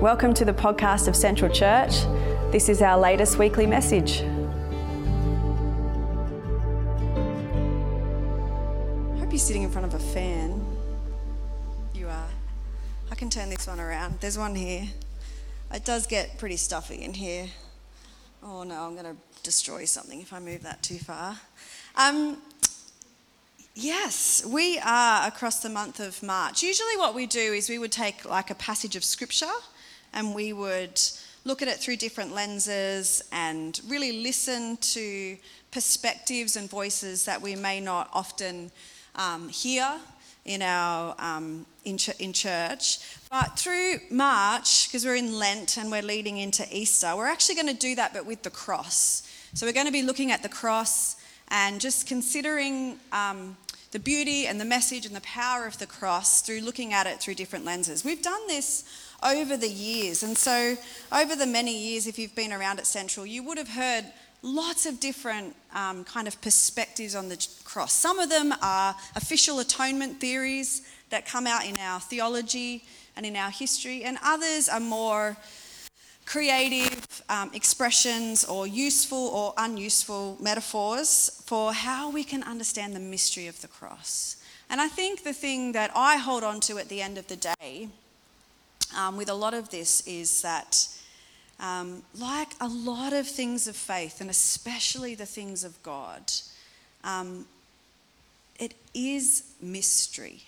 Welcome to the podcast of Central Church. This is our latest weekly message. I hope you're sitting in front of a fan. You are. I can turn this one around. There's one here. It does get pretty stuffy in here. Oh no, I'm going to destroy something if I move that too far. Um, yes, we are across the month of March. Usually, what we do is we would take like a passage of scripture and we would look at it through different lenses and really listen to perspectives and voices that we may not often um, hear in our um, in, ch- in church. But through March, because we're in Lent and we're leading into Easter, we're actually going to do that, but with the cross. So we're going to be looking at the cross and just considering um, the beauty and the message and the power of the cross through looking at it through different lenses. We've done this over the years. And so, over the many years, if you've been around at Central, you would have heard lots of different um, kind of perspectives on the cross. Some of them are official atonement theories that come out in our theology and in our history, and others are more creative um, expressions or useful or unuseful metaphors for how we can understand the mystery of the cross. And I think the thing that I hold on to at the end of the day um, with a lot of this is that, um, like a lot of things of faith, and especially the things of God, um, it is mystery.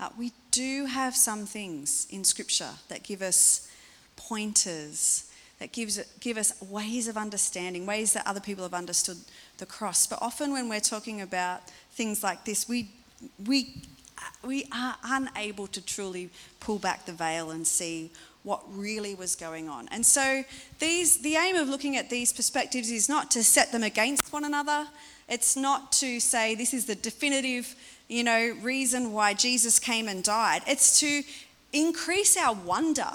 Uh, we do have some things in Scripture that give us pointers, that gives, give us ways of understanding, ways that other people have understood the cross. But often when we're talking about things like this, we, we we are unable to truly pull back the veil and see what really was going on. And so these the aim of looking at these perspectives is not to set them against one another. It's not to say this is the definitive, you know, reason why Jesus came and died. It's to increase our wonder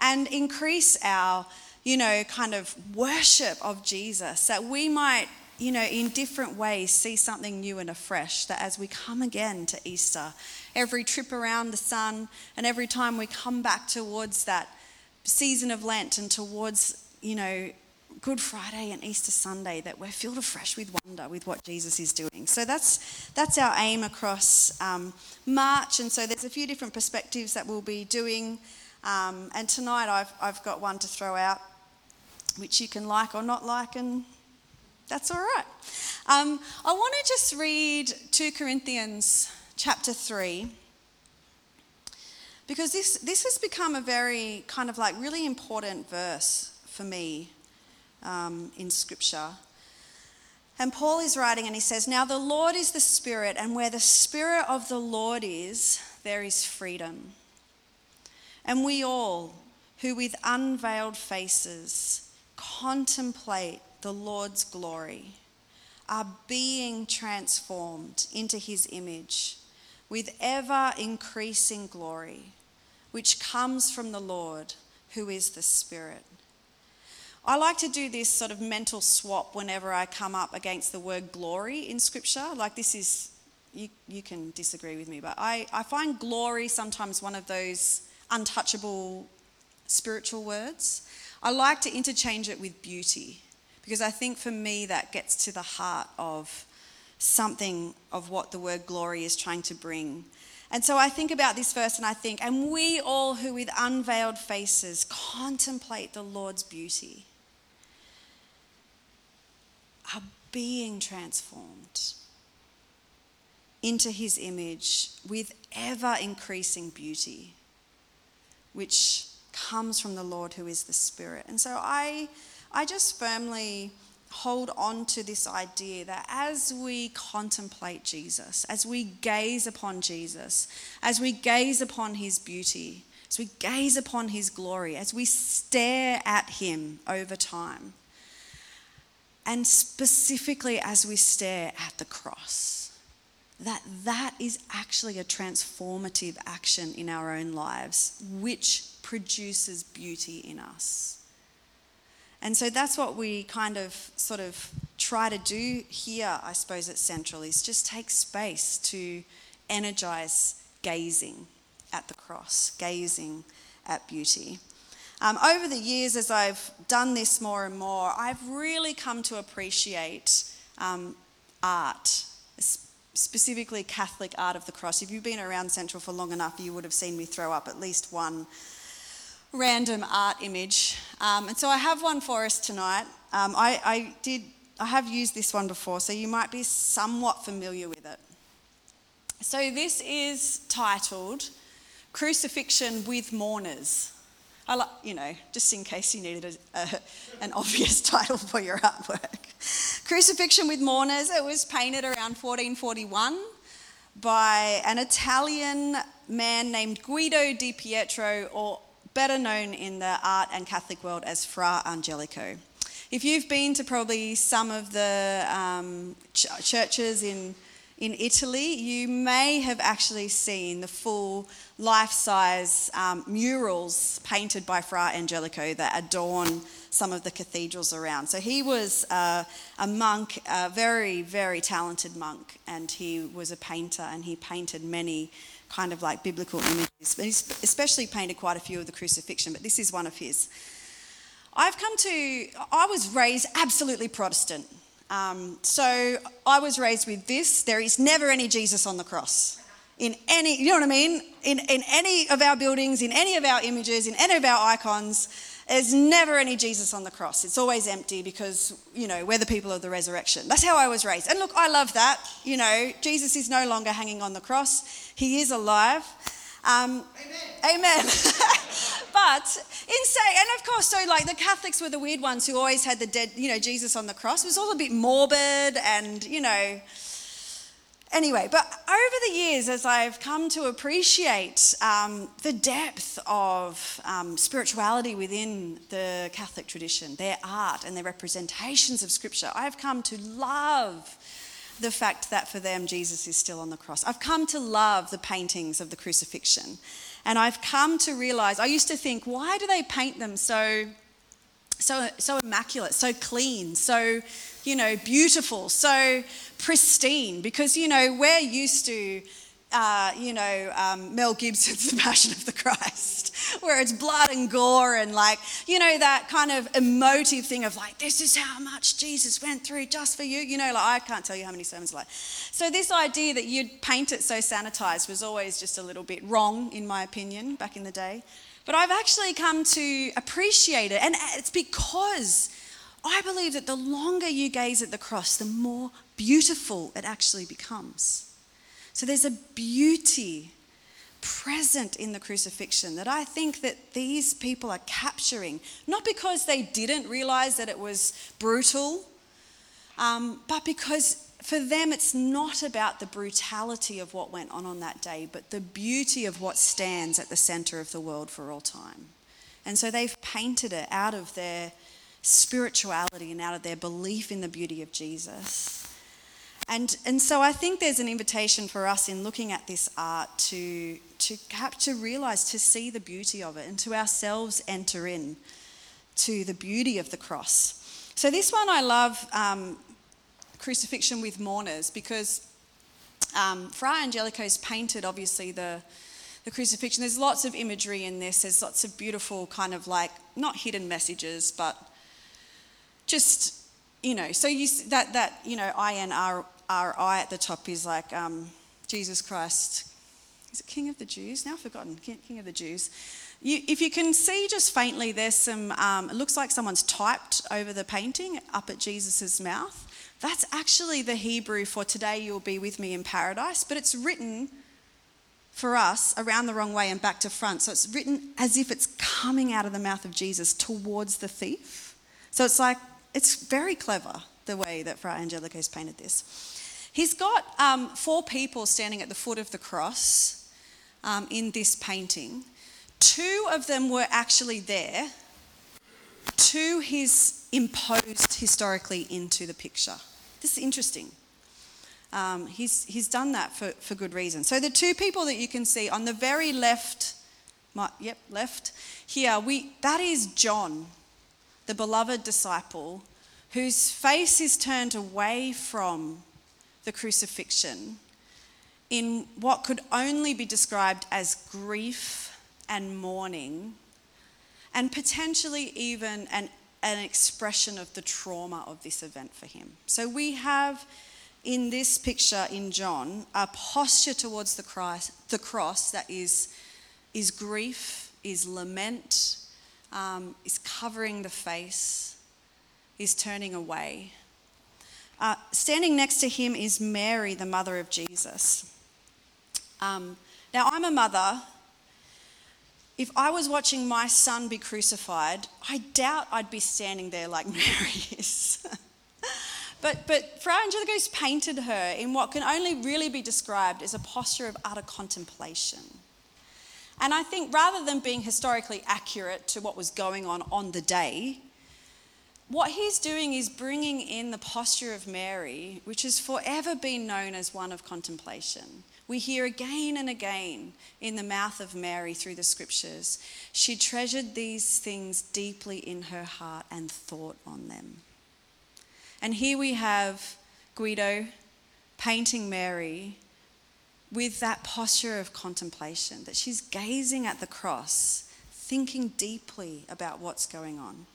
and increase our, you know, kind of worship of Jesus that we might you know, in different ways, see something new and afresh. That as we come again to Easter, every trip around the sun, and every time we come back towards that season of Lent and towards, you know, Good Friday and Easter Sunday, that we're filled afresh with wonder with what Jesus is doing. So that's that's our aim across um, March, and so there's a few different perspectives that we'll be doing. Um, and tonight I've I've got one to throw out, which you can like or not like, and that's all right. Um, I want to just read 2 Corinthians chapter 3 because this, this has become a very kind of like really important verse for me um, in Scripture. And Paul is writing and he says, Now the Lord is the Spirit, and where the Spirit of the Lord is, there is freedom. And we all, who with unveiled faces contemplate the Lord's glory, are being transformed into his image with ever increasing glory, which comes from the Lord, who is the Spirit. I like to do this sort of mental swap whenever I come up against the word glory in Scripture. Like, this is, you, you can disagree with me, but I, I find glory sometimes one of those untouchable spiritual words. I like to interchange it with beauty because I think for me that gets to the heart of something of what the word glory is trying to bring. And so I think about this verse and I think, and we all who with unveiled faces contemplate the Lord's beauty are being transformed into his image with ever increasing beauty, which comes from the Lord who is the Spirit. And so I I just firmly hold on to this idea that as we contemplate Jesus, as we gaze upon Jesus, as we gaze upon his beauty, as we gaze upon his glory, as we stare at him over time, and specifically as we stare at the cross, that that is actually a transformative action in our own lives, which produces beauty in us. And so that's what we kind of sort of try to do here, I suppose, at Central, is just take space to energize gazing at the cross, gazing at beauty. Um, over the years, as I've done this more and more, I've really come to appreciate um, art, specifically Catholic art of the cross. If you've been around Central for long enough, you would have seen me throw up at least one random art image. Um, and so I have one for us tonight. Um, I, I, did, I have used this one before, so you might be somewhat familiar with it. So this is titled Crucifixion with Mourners. I like, you know, just in case you needed a, a, an obvious title for your artwork. Crucifixion with Mourners, it was painted around 1441 by an Italian man named Guido di Pietro, or better known in the art and Catholic world as Fra Angelico. If you've been to probably some of the um, ch- churches in in Italy, you may have actually seen the full life size um, murals painted by Fra Angelico that adorn some of the cathedrals around. So he was uh, a monk, a very, very talented monk, and he was a painter and he painted many kind of like biblical images, but he's especially painted quite a few of the crucifixion, but this is one of his. I've come to, I was raised absolutely Protestant. Um, so I was raised with this there is never any Jesus on the cross. In any, you know what I mean? In, in any of our buildings, in any of our images, in any of our icons, there's never any Jesus on the cross. It's always empty because, you know, we're the people of the resurrection. That's how I was raised. And look, I love that. You know, Jesus is no longer hanging on the cross, he is alive. Um, amen. amen. but insane, and of course, so like the Catholics were the weird ones who always had the dead, you know, Jesus on the cross. It was all a bit morbid and, you know. Anyway, but over the years, as I've come to appreciate um, the depth of um, spirituality within the Catholic tradition, their art and their representations of Scripture, I've come to love the fact that for them Jesus is still on the cross. I've come to love the paintings of the crucifixion. And I've come to realize, I used to think, why do they paint them so so so immaculate, so clean, so you know, beautiful, so pristine because you know, we're used to uh, you know, um, Mel Gibson's The Passion of the Christ, where it's blood and gore and like, you know, that kind of emotive thing of like, this is how much Jesus went through just for you. You know, like, I can't tell you how many sermons like. So, this idea that you'd paint it so sanitized was always just a little bit wrong, in my opinion, back in the day. But I've actually come to appreciate it, and it's because I believe that the longer you gaze at the cross, the more beautiful it actually becomes. So there's a beauty present in the crucifixion that I think that these people are capturing, not because they didn't realize that it was brutal, um, but because for them it's not about the brutality of what went on on that day, but the beauty of what stands at the center of the world for all time. And so they've painted it out of their spirituality and out of their belief in the beauty of Jesus. And, and so I think there's an invitation for us in looking at this art to, to, to realize, to see the beauty of it, and to ourselves enter in to the beauty of the cross. So this one I love, um, Crucifixion with Mourners, because um, Fra Angelico's painted, obviously, the, the crucifixion. There's lots of imagery in this. There's lots of beautiful kind of like, not hidden messages, but just, you know, so you, that, that, you know, INR our eye at the top is like um, Jesus Christ. Is it King of the Jews? Now forgotten. King of the Jews. You, if you can see just faintly, there's some, um, it looks like someone's typed over the painting up at Jesus' mouth. That's actually the Hebrew for today you'll be with me in paradise, but it's written for us around the wrong way and back to front. So it's written as if it's coming out of the mouth of Jesus towards the thief. So it's like, it's very clever the way that Fra Angelico's painted this. He's got um, four people standing at the foot of the cross um, in this painting. Two of them were actually there, two he's imposed historically into the picture. This is interesting. Um, he's, he's done that for, for good reason. So the two people that you can see on the very left, my, yep, left here, we, that is John, the beloved disciple, whose face is turned away from the crucifixion in what could only be described as grief and mourning, and potentially even an, an expression of the trauma of this event for him. So we have in this picture in John a posture towards the cross, the cross that is, is grief, is lament, um, is covering the face, is turning away. Uh, standing next to him is Mary, the mother of Jesus. Um, now, I'm a mother. If I was watching my son be crucified, I doubt I'd be standing there like Mary is. but, but Fra Angelico's painted her in what can only really be described as a posture of utter contemplation. And I think rather than being historically accurate to what was going on on the day, what he's doing is bringing in the posture of Mary, which has forever been known as one of contemplation. We hear again and again in the mouth of Mary through the scriptures, she treasured these things deeply in her heart and thought on them. And here we have Guido painting Mary with that posture of contemplation, that she's gazing at the cross, thinking deeply about what's going on.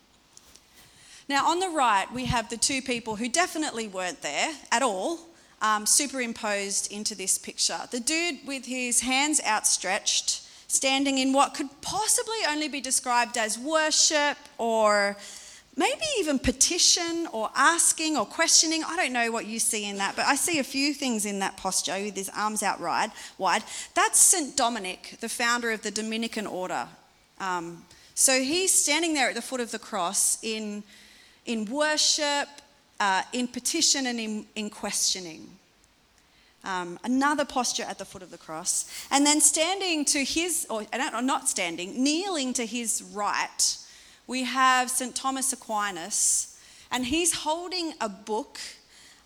Now, on the right, we have the two people who definitely weren't there at all, um, superimposed into this picture. The dude with his hands outstretched, standing in what could possibly only be described as worship or maybe even petition or asking or questioning. I don't know what you see in that, but I see a few things in that posture with his arms out wide. That's St. Dominic, the founder of the Dominican order. Um, so he's standing there at the foot of the cross in, in worship, uh, in petition, and in, in questioning. Um, another posture at the foot of the cross. And then standing to his, or not standing, kneeling to his right we have St. Thomas Aquinas, and he's holding a book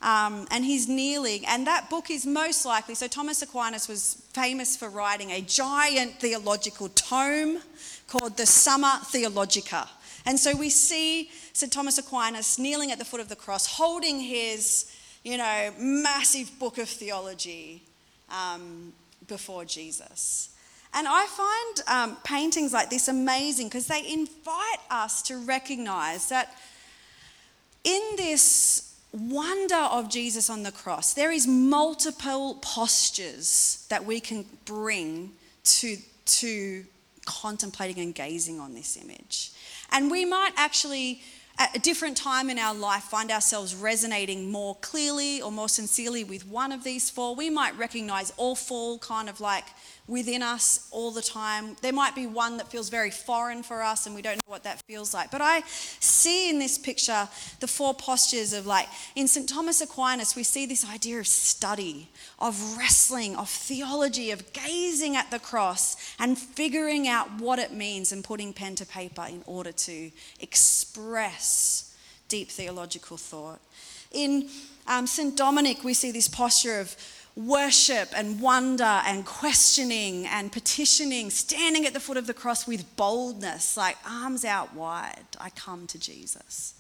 um, and he's kneeling, and that book is most likely. So, Thomas Aquinas was famous for writing a giant theological tome called the Summa Theologica. And so we see St. Thomas Aquinas kneeling at the foot of the cross, holding his, you know, massive book of theology um, before Jesus. And I find um, paintings like this amazing because they invite us to recognize that in this wonder of Jesus on the cross, there is multiple postures that we can bring to, to contemplating and gazing on this image. And we might actually, at a different time in our life, find ourselves resonating more clearly or more sincerely with one of these four. We might recognize all four kind of like within us all the time. There might be one that feels very foreign for us and we don't know what that feels like. But I see in this picture the four postures of like, in St. Thomas Aquinas, we see this idea of study, of wrestling, of theology, of gazing at the cross and figuring out what it means and putting pen to paper in order to express deep theological thought. In um, St. Dominic, we see this posture of worship and wonder and questioning and petitioning, standing at the foot of the cross with boldness, like arms out wide, I come to Jesus.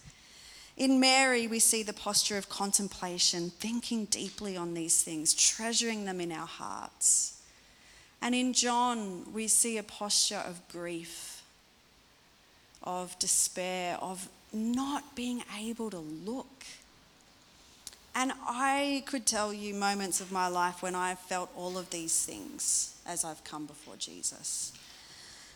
In Mary, we see the posture of contemplation, thinking deeply on these things, treasuring them in our hearts. And in John, we see a posture of grief, of despair, of not being able to look and I could tell you moments of my life when I felt all of these things as I've come before Jesus.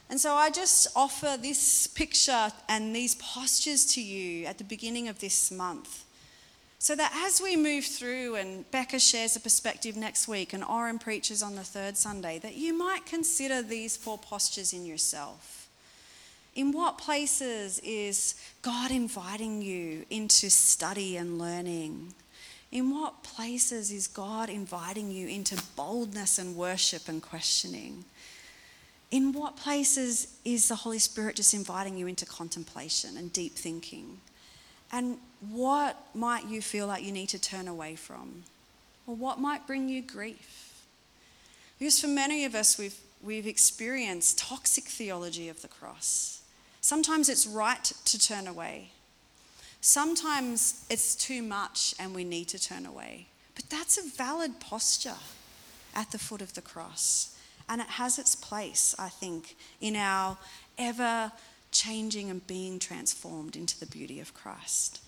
And so I just offer this picture and these postures to you at the beginning of this month. So that as we move through and Becca shares a perspective next week and Oren preaches on the third Sunday, that you might consider these four postures in yourself. In what places is God inviting you into study and learning? In what places is God inviting you into boldness and worship and questioning? In what places is the Holy Spirit just inviting you into contemplation and deep thinking? And what might you feel like you need to turn away from? Or what might bring you grief? Because for many of us, we've, we've experienced toxic theology of the cross. Sometimes it's right to turn away. Sometimes it's too much and we need to turn away. But that's a valid posture at the foot of the cross. And it has its place, I think, in our ever changing and being transformed into the beauty of Christ.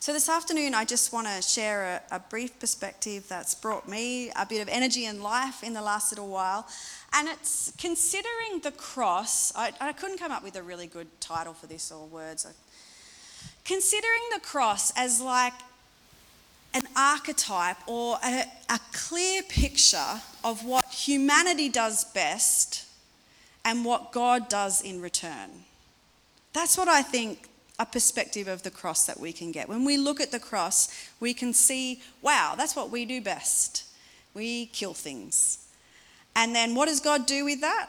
So, this afternoon, I just want to share a, a, brief perspective that's brought me a bit of energy and life in the last little while. And it's considering the cross. I, I couldn't come up with a really good title for this or words. Considering the cross as like an archetype or a, a clear picture of what humanity does best and what God does in return. That's what I think a perspective of the cross that we can get. When we look at the cross, we can see, wow, that's what we do best. We kill things. And then what does God do with that?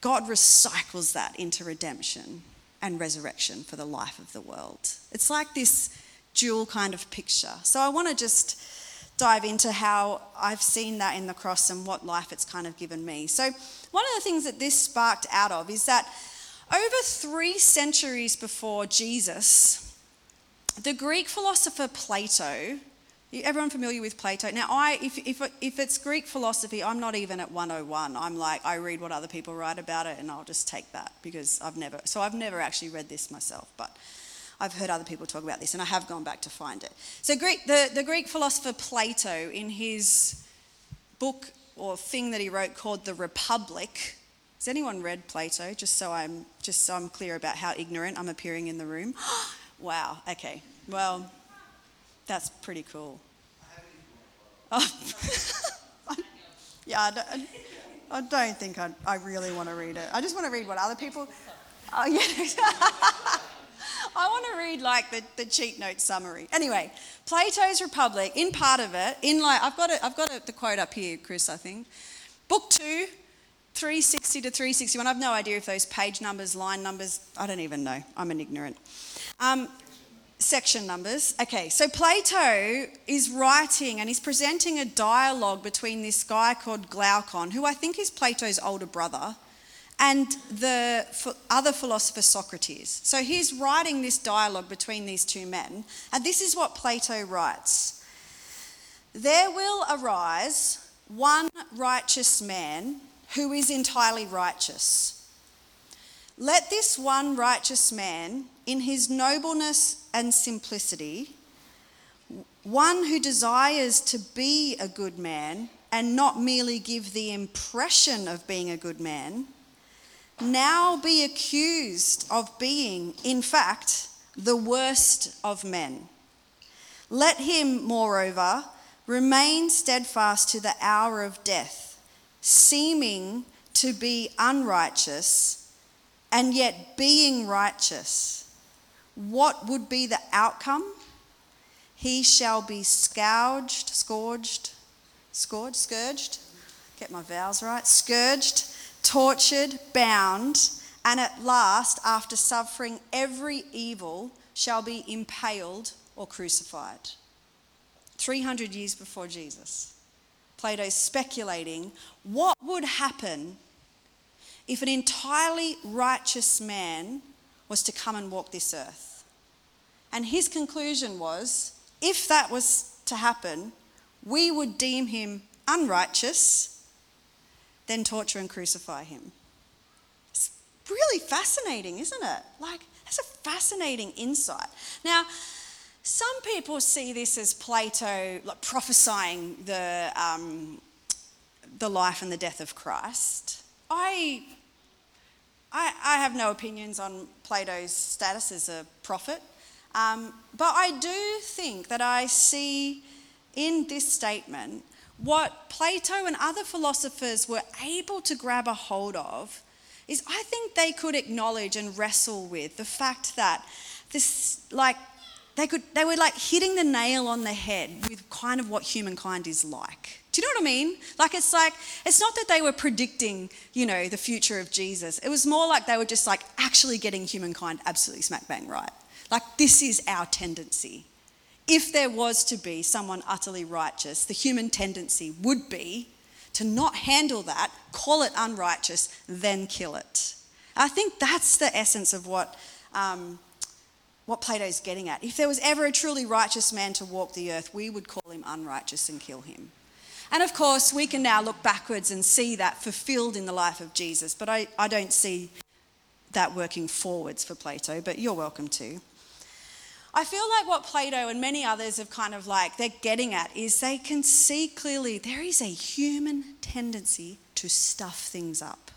God recycles that into redemption and resurrection for the life of the world. It's like this dual kind of picture. So I want to just dive into how I've seen that in the cross and what life it's kind of given me. So, one of the things that this sparked out of is that over three centuries before Jesus, the Greek philosopher Plato, everyone familiar with Plato? Now, I, if, if, if it's Greek philosophy, I'm not even at 101. I'm like, I read what other people write about it and I'll just take that because I've never, so I've never actually read this myself. But I've heard other people talk about this, and I have gone back to find it. So, Greek, the, the Greek philosopher Plato, in his book or thing that he wrote called The Republic, has anyone read Plato? Just so I'm just so I'm clear about how ignorant I'm appearing in the room. wow. Okay. Well, that's pretty cool. Oh. yeah, I don't, I don't think I, I really want to read it. I just want to read what other people. Oh yeah. I want to read like the, the cheat note summary. Anyway, Plato's Republic, in part of it, in like, I've got, it, I've got it, the quote up here, Chris, I think. Book two, 360 to 361. I've no idea if those page numbers, line numbers, I don't even know. I'm an ignorant. Um, section numbers. Okay, so Plato is writing and he's presenting a dialogue between this guy called Glaucon, who I think is Plato's older brother, and the other philosopher Socrates. So he's writing this dialogue between these two men, and this is what Plato writes There will arise one righteous man who is entirely righteous. Let this one righteous man, in his nobleness and simplicity, one who desires to be a good man and not merely give the impression of being a good man, now be accused of being, in fact, the worst of men. Let him, moreover, remain steadfast to the hour of death, seeming to be unrighteous and yet being righteous. What would be the outcome? He shall be scourged, scourged, scourged, scourged, get my vowels right, scourged tortured, bound, and at last, after suffering every evil, shall be impaled or crucified. 300 years before Jesus. Plato's speculating what would happen if an entirely righteous man was to come and walk this earth. And his conclusion was if that was to happen, we would deem him unrighteous then torture and crucify him. It's really fascinating, isn't it? Like, that's a fascinating insight. Now, some people see this as Plato like prophesying the, um, the life and the death of Christ. I, I, I have no opinions on Plato's status as a prophet, um, but I do think that I see in this statement what Plato and other philosophers were able to grab a hold of is I think they could acknowledge and wrestle with the fact that this, like, they could, they were like hitting the nail on the head with kind of what humankind is like. Do you know what I mean? Like, it's like, it's not that they were predicting, you know, the future of Jesus. It was more like they were just like actually getting humankind absolutely smack bang right. Like, this is our tendency if there was to be someone utterly righteous, the human tendency would be to not handle that, call it unrighteous, then kill it. I think that's the essence of what, um, what Plato's getting at. If there was ever a truly righteous man to walk the earth, we would call him unrighteous and kill him. And of course, we can now look backwards and see that fulfilled in the life of Jesus, but I, I don't see that working forwards for Plato, but you're welcome to. I feel like what Plato and many others have kind of like, they're getting at is they can see clearly there is a human tendency to stuff things up.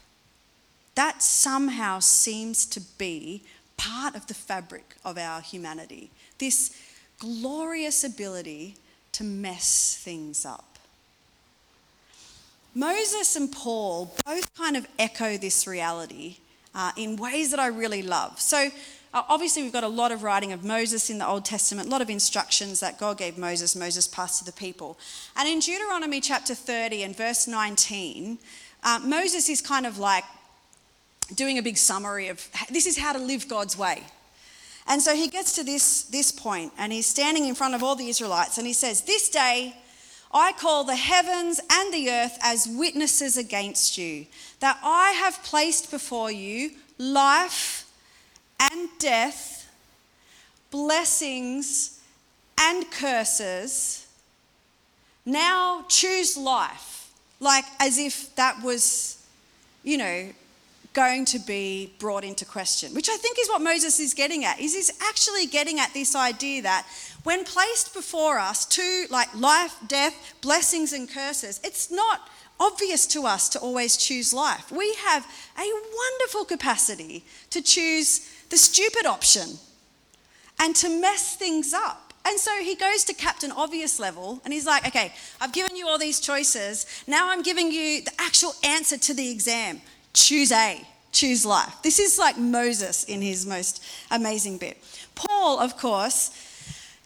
That somehow seems to be part of the fabric of our humanity. This glorious ability to mess things up. Moses and Paul both kind of echo this reality uh, in ways that I really love. So, uh, obviously, we've got a lot of writing of Moses in the Old Testament, a lot of instructions that God gave Moses, Moses passed to the people. And in Deuteronomy chapter 30 and verse 19, uh, Moses is kind of like doing a big summary of this is how to live God's way. And so he gets to this, this point and he's standing in front of all the Israelites and he says, This day I call the heavens and the earth as witnesses against you, that I have placed before you life and death, blessings and curses. Now choose life, like as if that was, you know, going to be brought into question, which I think is what Moses is getting at. Is he's actually getting at this idea that when placed before us two like life, death, blessings and curses, it's not obvious to us to always choose life. We have a wonderful capacity to choose the stupid option and to mess things up. And so he goes to Captain Obvious level and he's like, okay, I've given you all these choices. Now I'm giving you the actual answer to the exam. Choose A, choose life. This is like Moses in his most amazing bit. Paul, of course,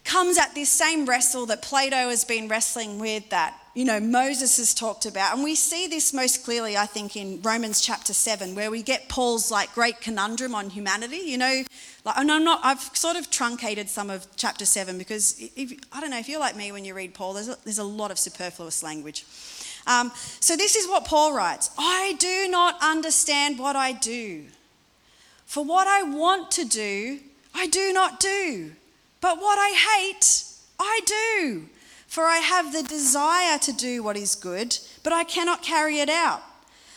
comes at this same wrestle that Plato has been wrestling with, that you know Moses has talked about, and we see this most clearly, I think, in Romans chapter seven, where we get Paul's like great conundrum on humanity. You know, like, and I'm not, I've sort of truncated some of chapter seven because if, I don't know if you're like me when you read Paul, there's a, there's a lot of superfluous language. Um, so, this is what Paul writes I do not understand what I do. For what I want to do, I do not do. But what I hate, I do. For I have the desire to do what is good, but I cannot carry it out.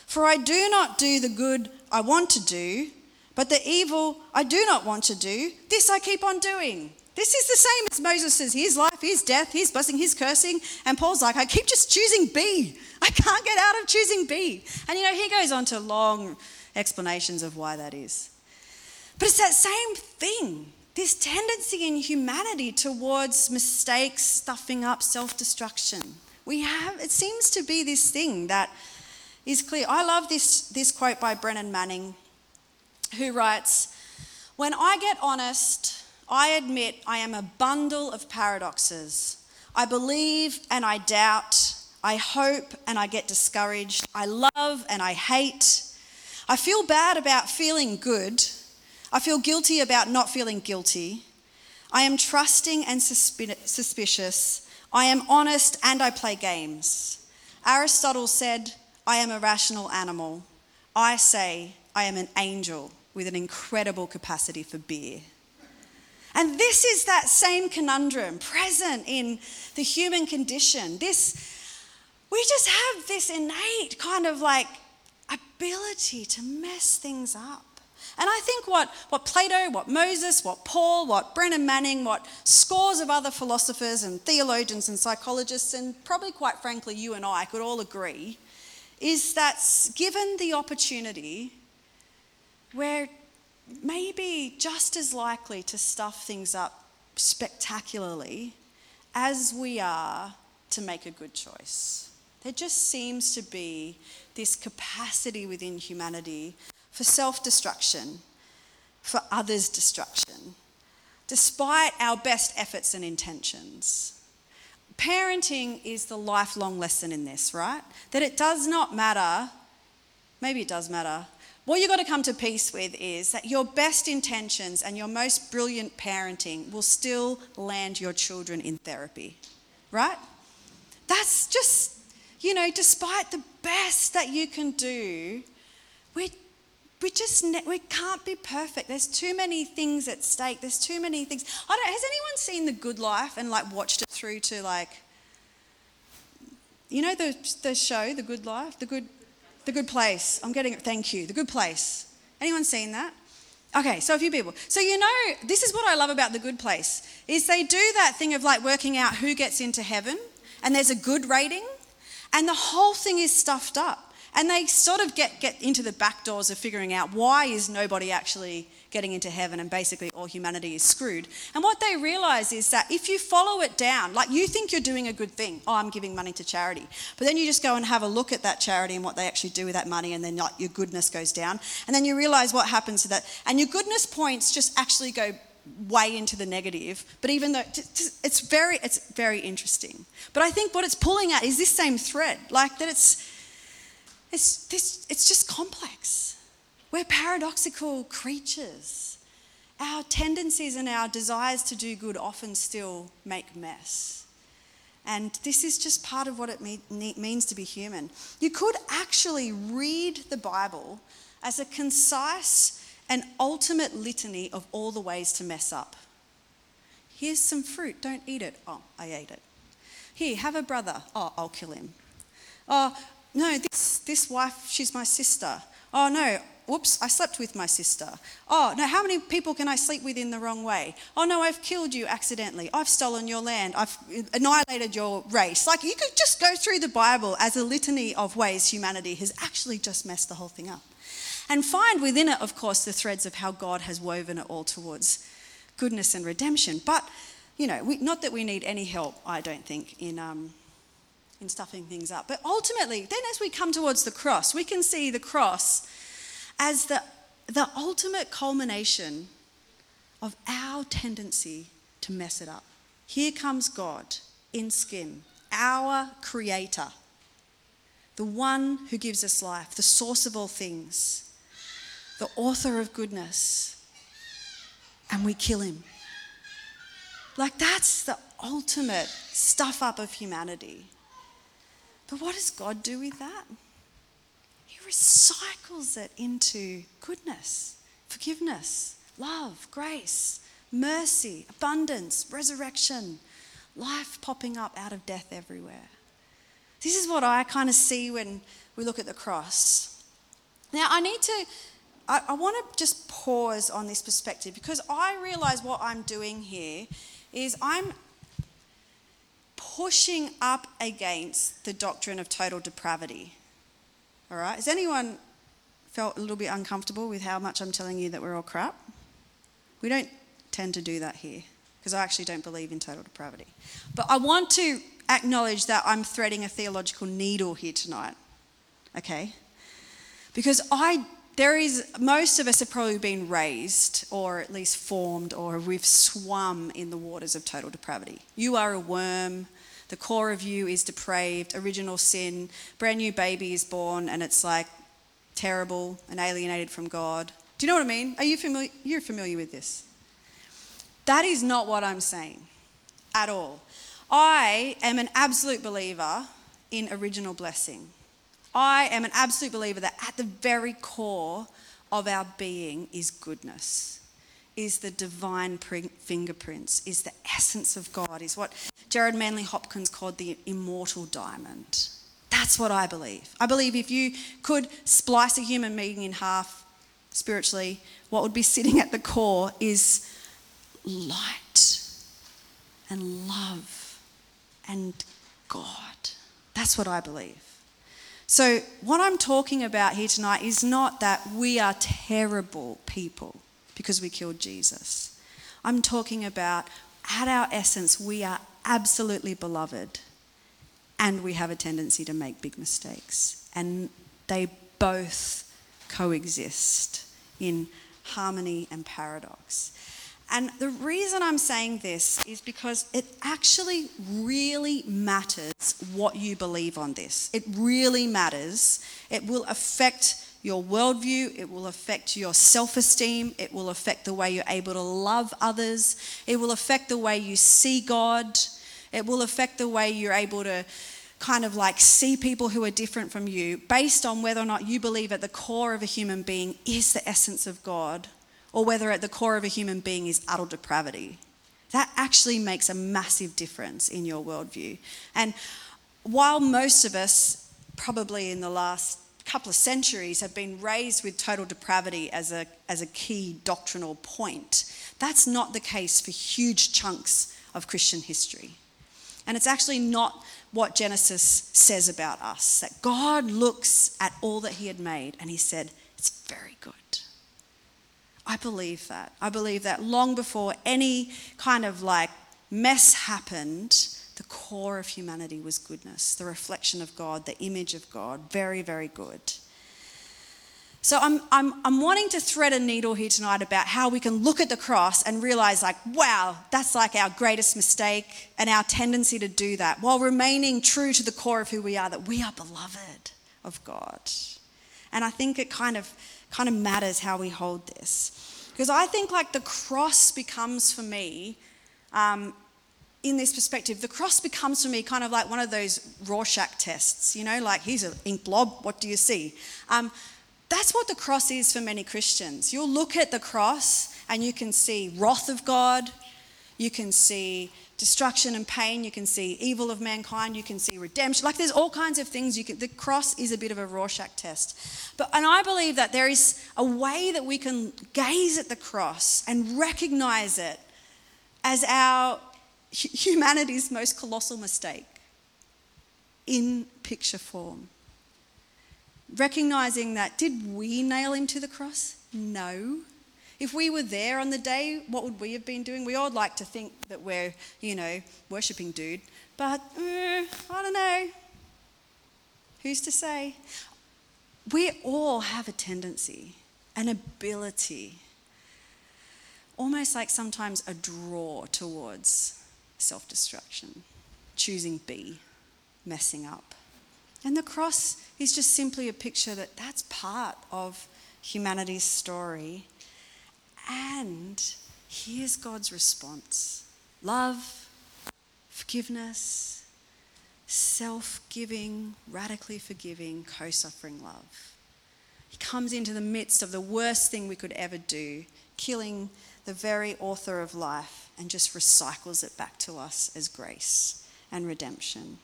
For I do not do the good I want to do, but the evil I do not want to do, this I keep on doing. This is the same as Moses his life, his death, his blessing, his cursing. And Paul's like, I keep just choosing B. I can't get out of choosing B. And you know, he goes on to long explanations of why that is. But it's that same thing this tendency in humanity towards mistakes, stuffing up, self destruction. We have, it seems to be this thing that is clear. I love this, this quote by Brennan Manning, who writes When I get honest, I admit I am a bundle of paradoxes. I believe and I doubt. I hope and I get discouraged. I love and I hate. I feel bad about feeling good. I feel guilty about not feeling guilty. I am trusting and suspicious. I am honest and I play games. Aristotle said, I am a rational animal. I say, I am an angel with an incredible capacity for beer. And this is that same conundrum present in the human condition. This, we just have this innate kind of like ability to mess things up. And I think what, what Plato, what Moses, what Paul, what Brennan Manning, what scores of other philosophers and theologians and psychologists, and probably quite frankly, you and I could all agree, is that given the opportunity, where maybe just as likely to stuff things up spectacularly as we are to make a good choice. There just seems to be this capacity within humanity for self destruction, for others' destruction, despite our best efforts and intentions. Parenting is the lifelong lesson in this, right? That it does not matter, maybe it does matter, what you've got to come to peace with is that your best intentions and your most brilliant parenting will still land your children in therapy, right? That's just, you know, despite the best that you can do, we we just we can't be perfect. There's too many things at stake. There's too many things. I don't. Has anyone seen The Good Life and like watched it through to like you know the, the show, The Good Life, The Good, the Good Place. I'm getting it. Thank you. The Good Place. Anyone seen that? Okay, so a few people. So you know, this is what I love about The Good Place is they do that thing of like working out who gets into heaven, and there's a good rating, and the whole thing is stuffed up. And they sort of get, get into the back doors of figuring out why is nobody actually getting into heaven and basically all humanity is screwed. And what they realize is that if you follow it down, like you think you're doing a good thing, oh, I'm giving money to charity, but then you just go and have a look at that charity and what they actually do with that money, and then like your goodness goes down. And then you realize what happens to that. And your goodness points just actually go way into the negative but even though it's very it's very interesting but i think what it's pulling at is this same thread like that it's it's this it's just complex we're paradoxical creatures. Our tendencies and our desires to do good often still make mess. And this is just part of what it means to be human. You could actually read the Bible as a concise and ultimate litany of all the ways to mess up. Here's some fruit, don't eat it. Oh, I ate it. Here, have a brother. Oh, I'll kill him. Oh, no, this, this wife, she's my sister. Oh, no, Whoops, I slept with my sister. Oh, no, how many people can I sleep with in the wrong way? Oh, no, I've killed you accidentally. I've stolen your land. I've annihilated your race. Like, you could just go through the Bible as a litany of ways humanity has actually just messed the whole thing up. And find within it, of course, the threads of how God has woven it all towards goodness and redemption. But, you know, we, not that we need any help, I don't think, in. Um, in stuffing things up. But ultimately, then as we come towards the cross, we can see the cross as the, the ultimate culmination of our tendency to mess it up. Here comes God in skin, our creator, the one who gives us life, the source of all things, the author of goodness, and we kill him. Like, that's the ultimate stuff up of humanity. But what does God do with that? Recycles it into goodness, forgiveness, love, grace, mercy, abundance, resurrection, life popping up out of death everywhere. This is what I kind of see when we look at the cross. Now, I need to, I, I want to just pause on this perspective because I realize what I'm doing here is I'm pushing up against the doctrine of total depravity. All right? Has anyone felt a little bit uncomfortable with how much I'm telling you that we're all crap? We don't tend to do that here because I actually don't believe in total depravity. But I want to acknowledge that I'm threading a theological needle here tonight. Okay? Because I there is most of us have probably been raised or at least formed or we've swum in the waters of total depravity. You are a worm the core of you is depraved, original sin, brand new baby is born, and it's like terrible and alienated from God. Do you know what I mean? Are you familiar? You're familiar with this. That is not what I'm saying at all. I am an absolute believer in original blessing. I am an absolute believer that at the very core of our being is goodness is the divine fingerprints, is the essence of God, is what Gerard Manley Hopkins called the immortal diamond. That's what I believe. I believe if you could splice a human being in half spiritually, what would be sitting at the core is light and love and God. That's what I believe. So, what I'm talking about here tonight is not that we are terrible people because we killed Jesus. I'm talking about, at our essence, we are absolutely beloved and we have a tendency to make big mistakes. And they both coexist in harmony and paradox. And the reason I'm saying this is because it actually really matters what you believe on this. It really matters. It will affect your worldview, it will affect your self esteem, it will affect the way you're able to love others, it will affect the way you see God, it will affect the way you're able to kind of like see people who are different from you based on whether or not you believe at the core of a human being is the essence of God or whether at the core of a human being is utter depravity. That actually makes a massive difference in your worldview. And while most of us, probably in the last couple of centuries, have been raised with total depravity as a, as a key doctrinal point, that's not the case for huge chunks of Christian history. And it's actually not what Genesis says about us that God looks at all that He had made and He said, It's very good. I believe that. I believe that long before any kind of like mess happened, the core of humanity was goodness, the reflection of God, the image of God. Very, very good. So I'm, I'm, I'm wanting to thread a needle here tonight about how we can look at the cross and realize, like, wow, that's like our greatest mistake and our tendency to do that while remaining true to the core of who we are, that we are beloved of God. And I think it kind of, kind of matters how we hold this. Because I think, like, the cross becomes for me, um, in this perspective, the cross becomes for me kind of like one of those Rorschach tests, you know, like, here's an ink blob, what do you see? Um, that's what the cross is for many Christians. You'll look at the cross and you can see wrath of God, you can see destruction and pain, you can see evil of mankind, you can see redemption. Like there's all kinds of things you can the cross is a bit of a Rorschach test. But and I believe that there is a way that we can gaze at the cross and recognize it as our humanity's most colossal mistake in picture form recognizing that did we nail him to the cross? No. If we were there on the day, what would we have been doing? We all like to think that we're, you know, worshipping dude, but uh, I don't know. Who's to say? We all have a tendency, an ability, almost like sometimes a draw towards self destruction, choosing B, messing up. And the cross is just simply a picture that that's part of humanity's story. And here's God's response love, forgiveness, self giving, radically forgiving, co suffering love. He comes into the midst of the worst thing we could ever do, killing the very author of life, and just recycles it back to us as grace and redemption.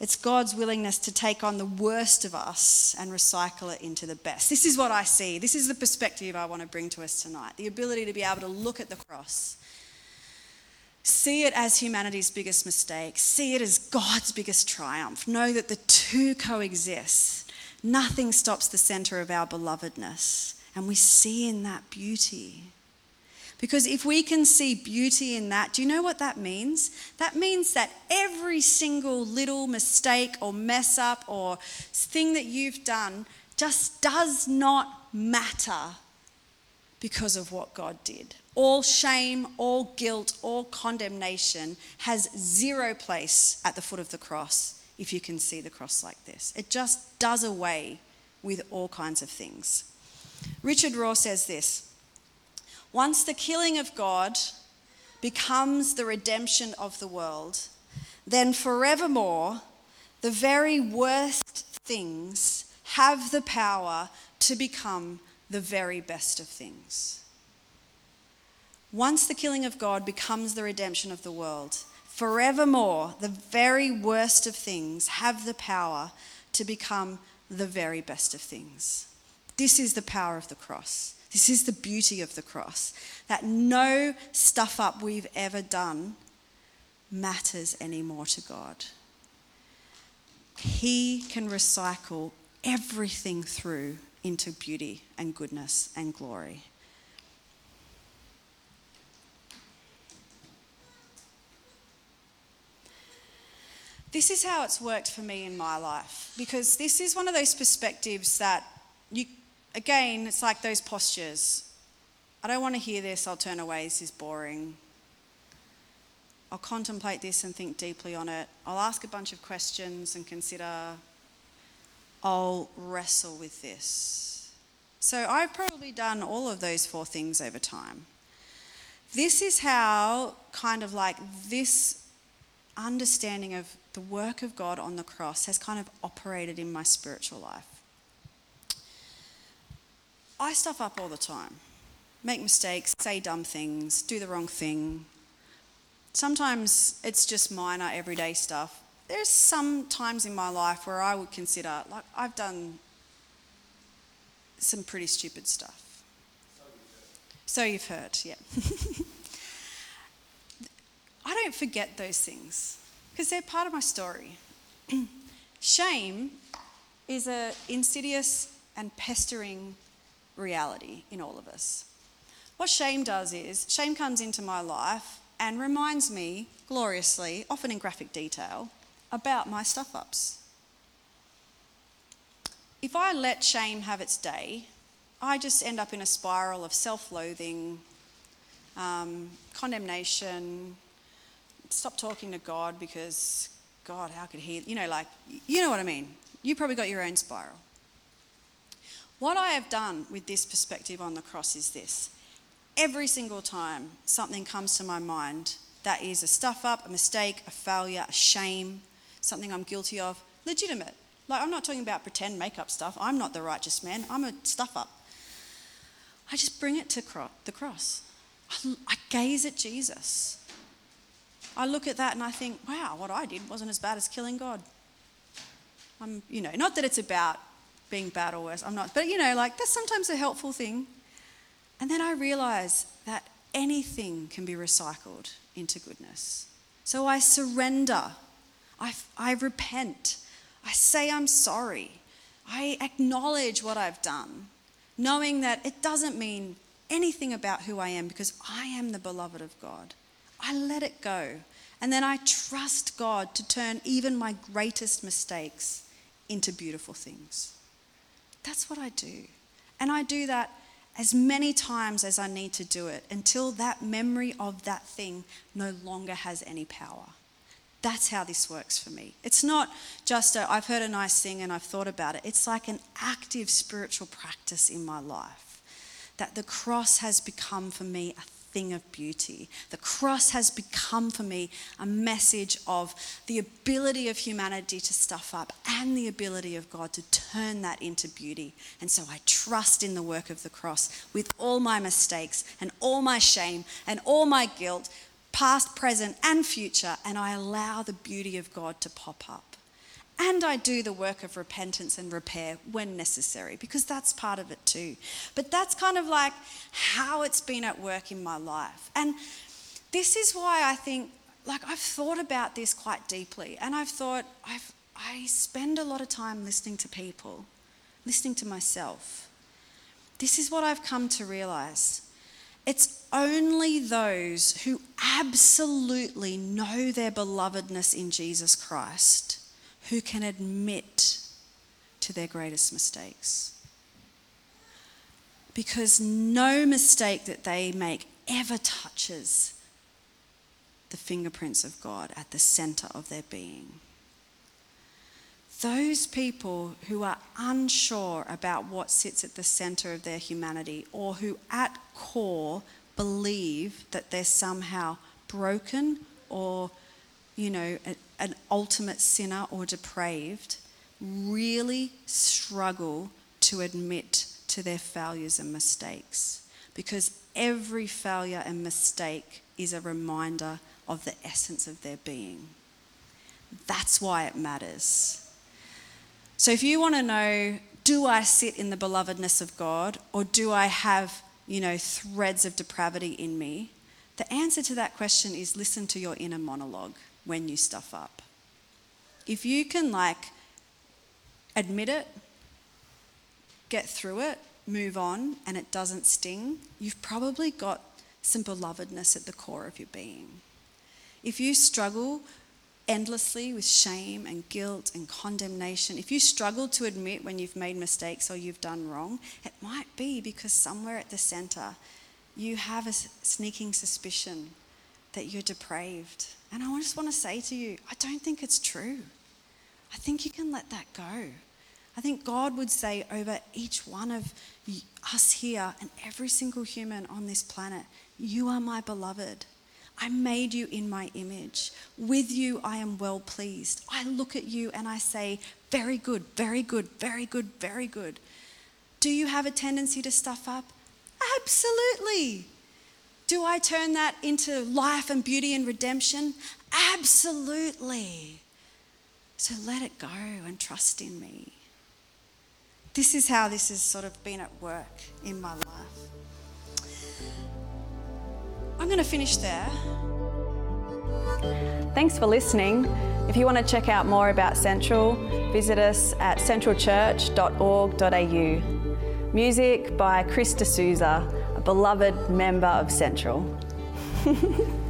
It's God's willingness to take on the worst of us and recycle it into the best. This is what I see. This is the perspective I want to bring to us tonight the ability to be able to look at the cross, see it as humanity's biggest mistake, see it as God's biggest triumph, know that the two coexist. Nothing stops the center of our belovedness, and we see in that beauty. Because if we can see beauty in that, do you know what that means? That means that every single little mistake or mess up or thing that you've done just does not matter because of what God did. All shame, all guilt, all condemnation has zero place at the foot of the cross if you can see the cross like this. It just does away with all kinds of things. Richard Rohr says this once the killing of God becomes the redemption of the world, then forevermore, the very worst things have the power to become the very best of things. Once the killing of God becomes the redemption of the world, forevermore, the very worst of things have the power to become the very best of things. This is the power of the cross. This is the beauty of the cross that no stuff up we've ever done matters anymore to God. He can recycle everything through into beauty and goodness and glory. This is how it's worked for me in my life because this is one of those perspectives that you again, it's like those postures. I don't want to hear this, I'll turn away, this is boring. I'll contemplate this and think deeply on it. I'll ask a bunch of questions and consider. I'll wrestle with this. So I've probably done all of those four things over time. This is how, kind of like, this understanding of the work of God on the cross has kind of operated in my spiritual life. I stuff up all the time, make mistakes, say dumb things, do the wrong thing. Sometimes it's just minor, everyday stuff. there's some times in my life where I would consider, like, I've done some pretty stupid stuff. So you've heard, yeah. I don't forget those things because they're part of my story. Shame is an insidious and pestering reality in all of us. What shame does is, shame comes into my life and reminds me gloriously, often in graphic detail, about my stuff ups. If I let shame have its day, I just end up in a spiral of self loathing, um, condemnation, stop talking to God because, God, how could He, you know, like, you know what I mean. You probably got your own spiral. What I have done with this perspective on the cross is this every single time something comes to my mind that is a stuff up, a mistake, a failure, a shame, something I'm guilty of, legitimate. Like, I'm not talking about pretend makeup stuff. I'm not the righteous man, I'm a stuff up. I just bring it to the cross. I gaze at Jesus. I look at that and I think, wow, what I did wasn't as bad as killing God. I'm, you know, not that it's about being bad or worse, I'm not, but you know, like that's sometimes a helpful thing. And then I realize that anything can be recycled into goodness. So I surrender, I, I repent, I say I'm sorry, I acknowledge what I've done, knowing that it doesn't mean anything about who I am because I am the beloved of God. I let it go. And then I trust God to turn even my greatest mistakes into beautiful things. That's what I do. And I do that as many times as I need to do it until that memory of that thing no longer has any power. That's how this works for me. It's not just a, I've heard a nice thing and I've thought about it. It's like an active spiritual practice in my life. That the cross has become for me a thing of beauty. The cross has become for me a message of the ability of humanity to stuff up and the ability of God to turn that into beauty. And so I trust in the work of the cross with all my mistakes and all my shame and all my guilt, past, present, and future, and I allow the beauty of God to pop up. And I do the work of repentance and repair when necessary, because that's part of it too. But that's kind of like how it's been at work in my life. And this is why I think, like, I've thought about this quite deeply. And I've thought, I've, I spend a lot of time listening to people, listening to myself. This is what I've come to realize. It's only those who absolutely know their belovedness in Jesus Christ who can admit to their greatest mistakes. Because no mistake that they make ever touches the fingerprints of God at the center of their being. Those people who are unsure about what sits at the center of their humanity or who at core believe that they're somehow broken or you know, a, an ultimate sinner or depraved, really struggle to admit to their failures and mistakes. Because every failure and mistake is a reminder of the essence of their being. That's why it matters. So if you want to know, do I sit in the belovedness of God or do I have, you know, threads of depravity in me? The answer to that question is listen to your inner monologue when you stuff up. If you can, like, admit it, get through it, move on, and it doesn't sting, you've probably got some belovedness at the core of your being. If you struggle endlessly with shame and guilt and condemnation, if you struggle to admit when you've made mistakes or you've done wrong, it might be because somewhere at the center you have a sneaking suspicion that you're depraved and I just want to say to you, I don't think it's true. I think you can let that go. I think God would say over each one of us here and every single human on this planet, You are my beloved. I made you in my image. With you, I am well pleased. I look at you and I say, Very good, very good, very good, very good. Do you have a tendency to stuff up? Absolutely. Do I turn that into life and beauty and redemption? Absolutely. So let it go and trust in me. This is how this has sort of been at work in my life. I'm going to finish there. Thanks for listening. If you want to check out more about Central, visit us at centralchurch.org.au. Music by Chris D'Souza, beloved member of Central.